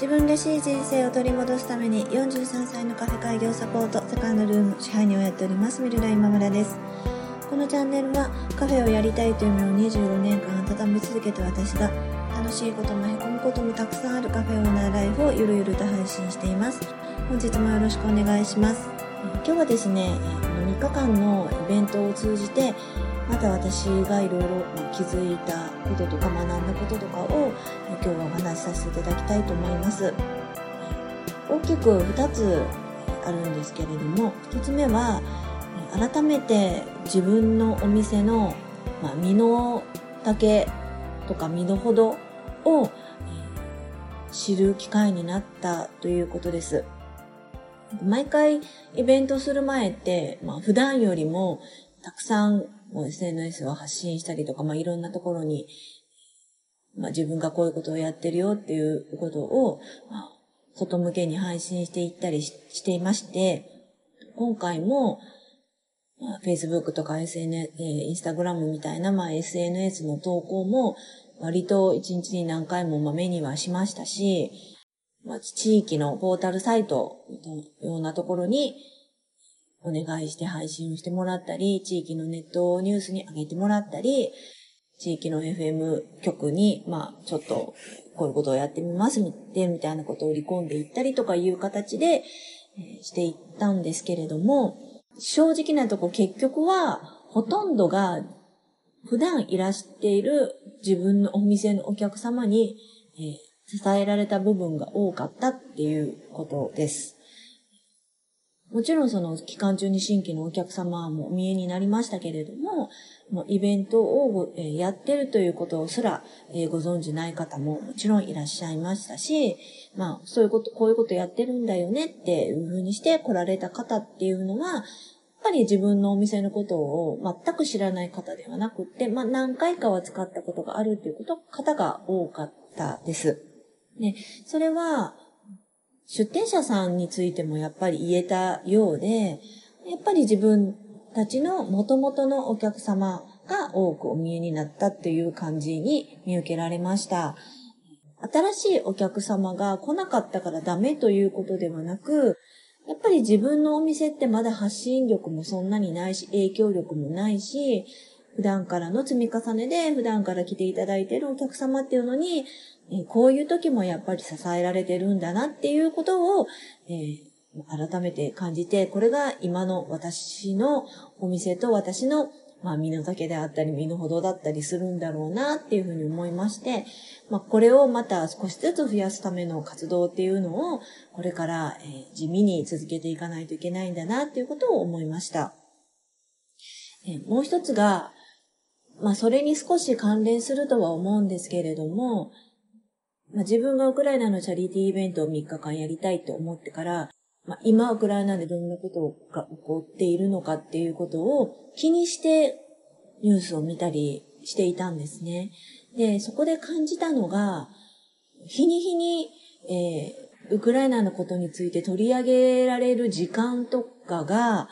自分らしい人生を取り戻すために43歳のカフェ開業サポートセカンドルーム支配人をやっておりますミルラ今村です。このチャンネルはカフェをやりたいという夢を25年間温め続けた私が楽しいこともへこむこともたくさんあるカフェオーナーライフをゆるゆると配信しています。本日もよろしくお願いします。今日はですね3日間のイベントを通じてまた私がいろいろ気づいたこととか学んだこととかを今日はお話しさせていただきたいと思います。大きく2つあるんですけれども、1つ目は改めて自分のお店の、ま、身の丈とか身の程を知る機会になったということです。毎回イベントする前って、まあ、普段よりもたくさんもう SNS を発信したりとか、まあ、いろんなところに、まあ、自分がこういうことをやってるよっていうことを、まあ、外向けに配信していったりしていまして、今回も、まあ、Facebook とか SNS、えー、Instagram みたいな、まあ、SNS の投稿も、割と一日に何回もま目にはしましたし、まあ、地域のポータルサイトのようなところに、お願いして配信をしてもらったり、地域のネットニュースに上げてもらったり、地域の FM 局に、まあ、ちょっと、こういうことをやってみますみたいなことを売り込んでいったりとかいう形で、えー、していったんですけれども、正直なとこ結局は、ほとんどが普段いらしている自分のお店のお客様に、えー、支えられた部分が多かったっていうことです。もちろんその期間中に新規のお客様もお見えになりましたけれども、もうイベントをやってるということすらご存知ない方ももちろんいらっしゃいましたし、まあそういうこと、こういうことやってるんだよねっていうふうにして来られた方っていうのは、やっぱり自分のお店のことを全く知らない方ではなくって、まあ何回かは使ったことがあるということ、方が多かったです。ね、それは、出店者さんについてもやっぱり言えたようで、やっぱり自分たちの元々のお客様が多くお見えになったっていう感じに見受けられました。新しいお客様が来なかったからダメということではなく、やっぱり自分のお店ってまだ発信力もそんなにないし、影響力もないし、普段からの積み重ねで普段から来ていただいているお客様っていうのに、こういう時もやっぱり支えられてるんだなっていうことを、えー、改めて感じて、これが今の私のお店と私のまあ、身の丈であったり、身の程だったりするんだろうなっていうふうに思いまして、まあ、これをまた少しずつ増やすための活動っていうのを、これから、え、地味に続けていかないといけないんだなっていうことを思いました。え、もう一つが、まあ、それに少し関連するとは思うんですけれども、まあ、自分がウクライナのチャリティーイベントを3日間やりたいと思ってから、まあ、今ウクライナでどんなことが起こっているのかっていうことを気にしてニュースを見たりしていたんですね。で、そこで感じたのが、日に日に、えー、ウクライナのことについて取り上げられる時間とかが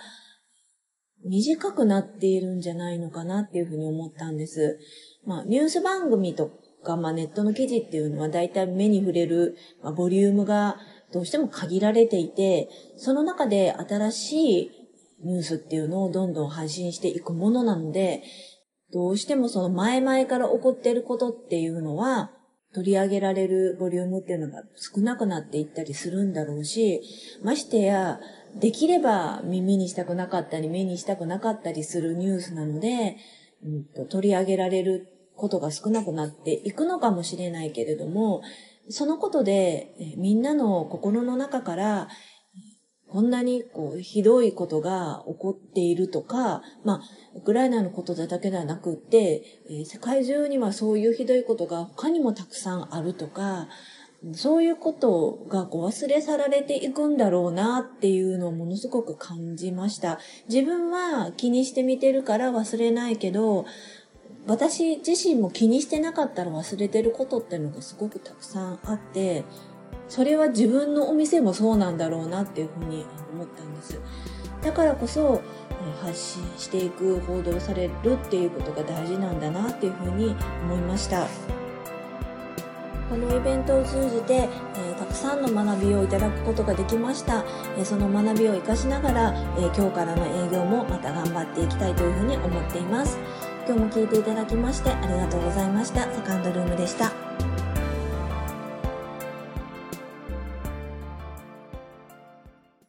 短くなっているんじゃないのかなっていうふうに思ったんです。まあ、ニュース番組とか、まあ、ネットの記事っていうのは大体目に触れる、まあ、ボリュームがどうしても限られていて、その中で新しいニュースっていうのをどんどん配信していくものなので、どうしてもその前々から起こっていることっていうのは、取り上げられるボリュームっていうのが少なくなっていったりするんだろうし、ましてや、できれば耳にしたくなかったり目にしたくなかったりするニュースなので、うん、と取り上げられることが少なくなっていくのかもしれないけれども、そのことで、みんなの心の中から、こんなにこうひどいことが起こっているとか、まあ、ウクライナのことだけではなくって、世界中にはそういうひどいことが他にもたくさんあるとか、そういうことがこう忘れ去られていくんだろうなっていうのをものすごく感じました。自分は気にしてみてるから忘れないけど、私自身も気にしてなかったら忘れてることってのがすごくたくさんあって、それは自分のお店もそうなんだろうなっていうふうに思ったんです。だからこそ、発信していく、報道されるっていうことが大事なんだなっていうふうに思いました。このイベントを通じて、えたくさんの学びをいただくことができました、えその学びを活かしながら、え今日からの営業もまた頑張っていきたいというふうに思っています。今日も聞いていただきましてありがとうございました。セカンドルームでした。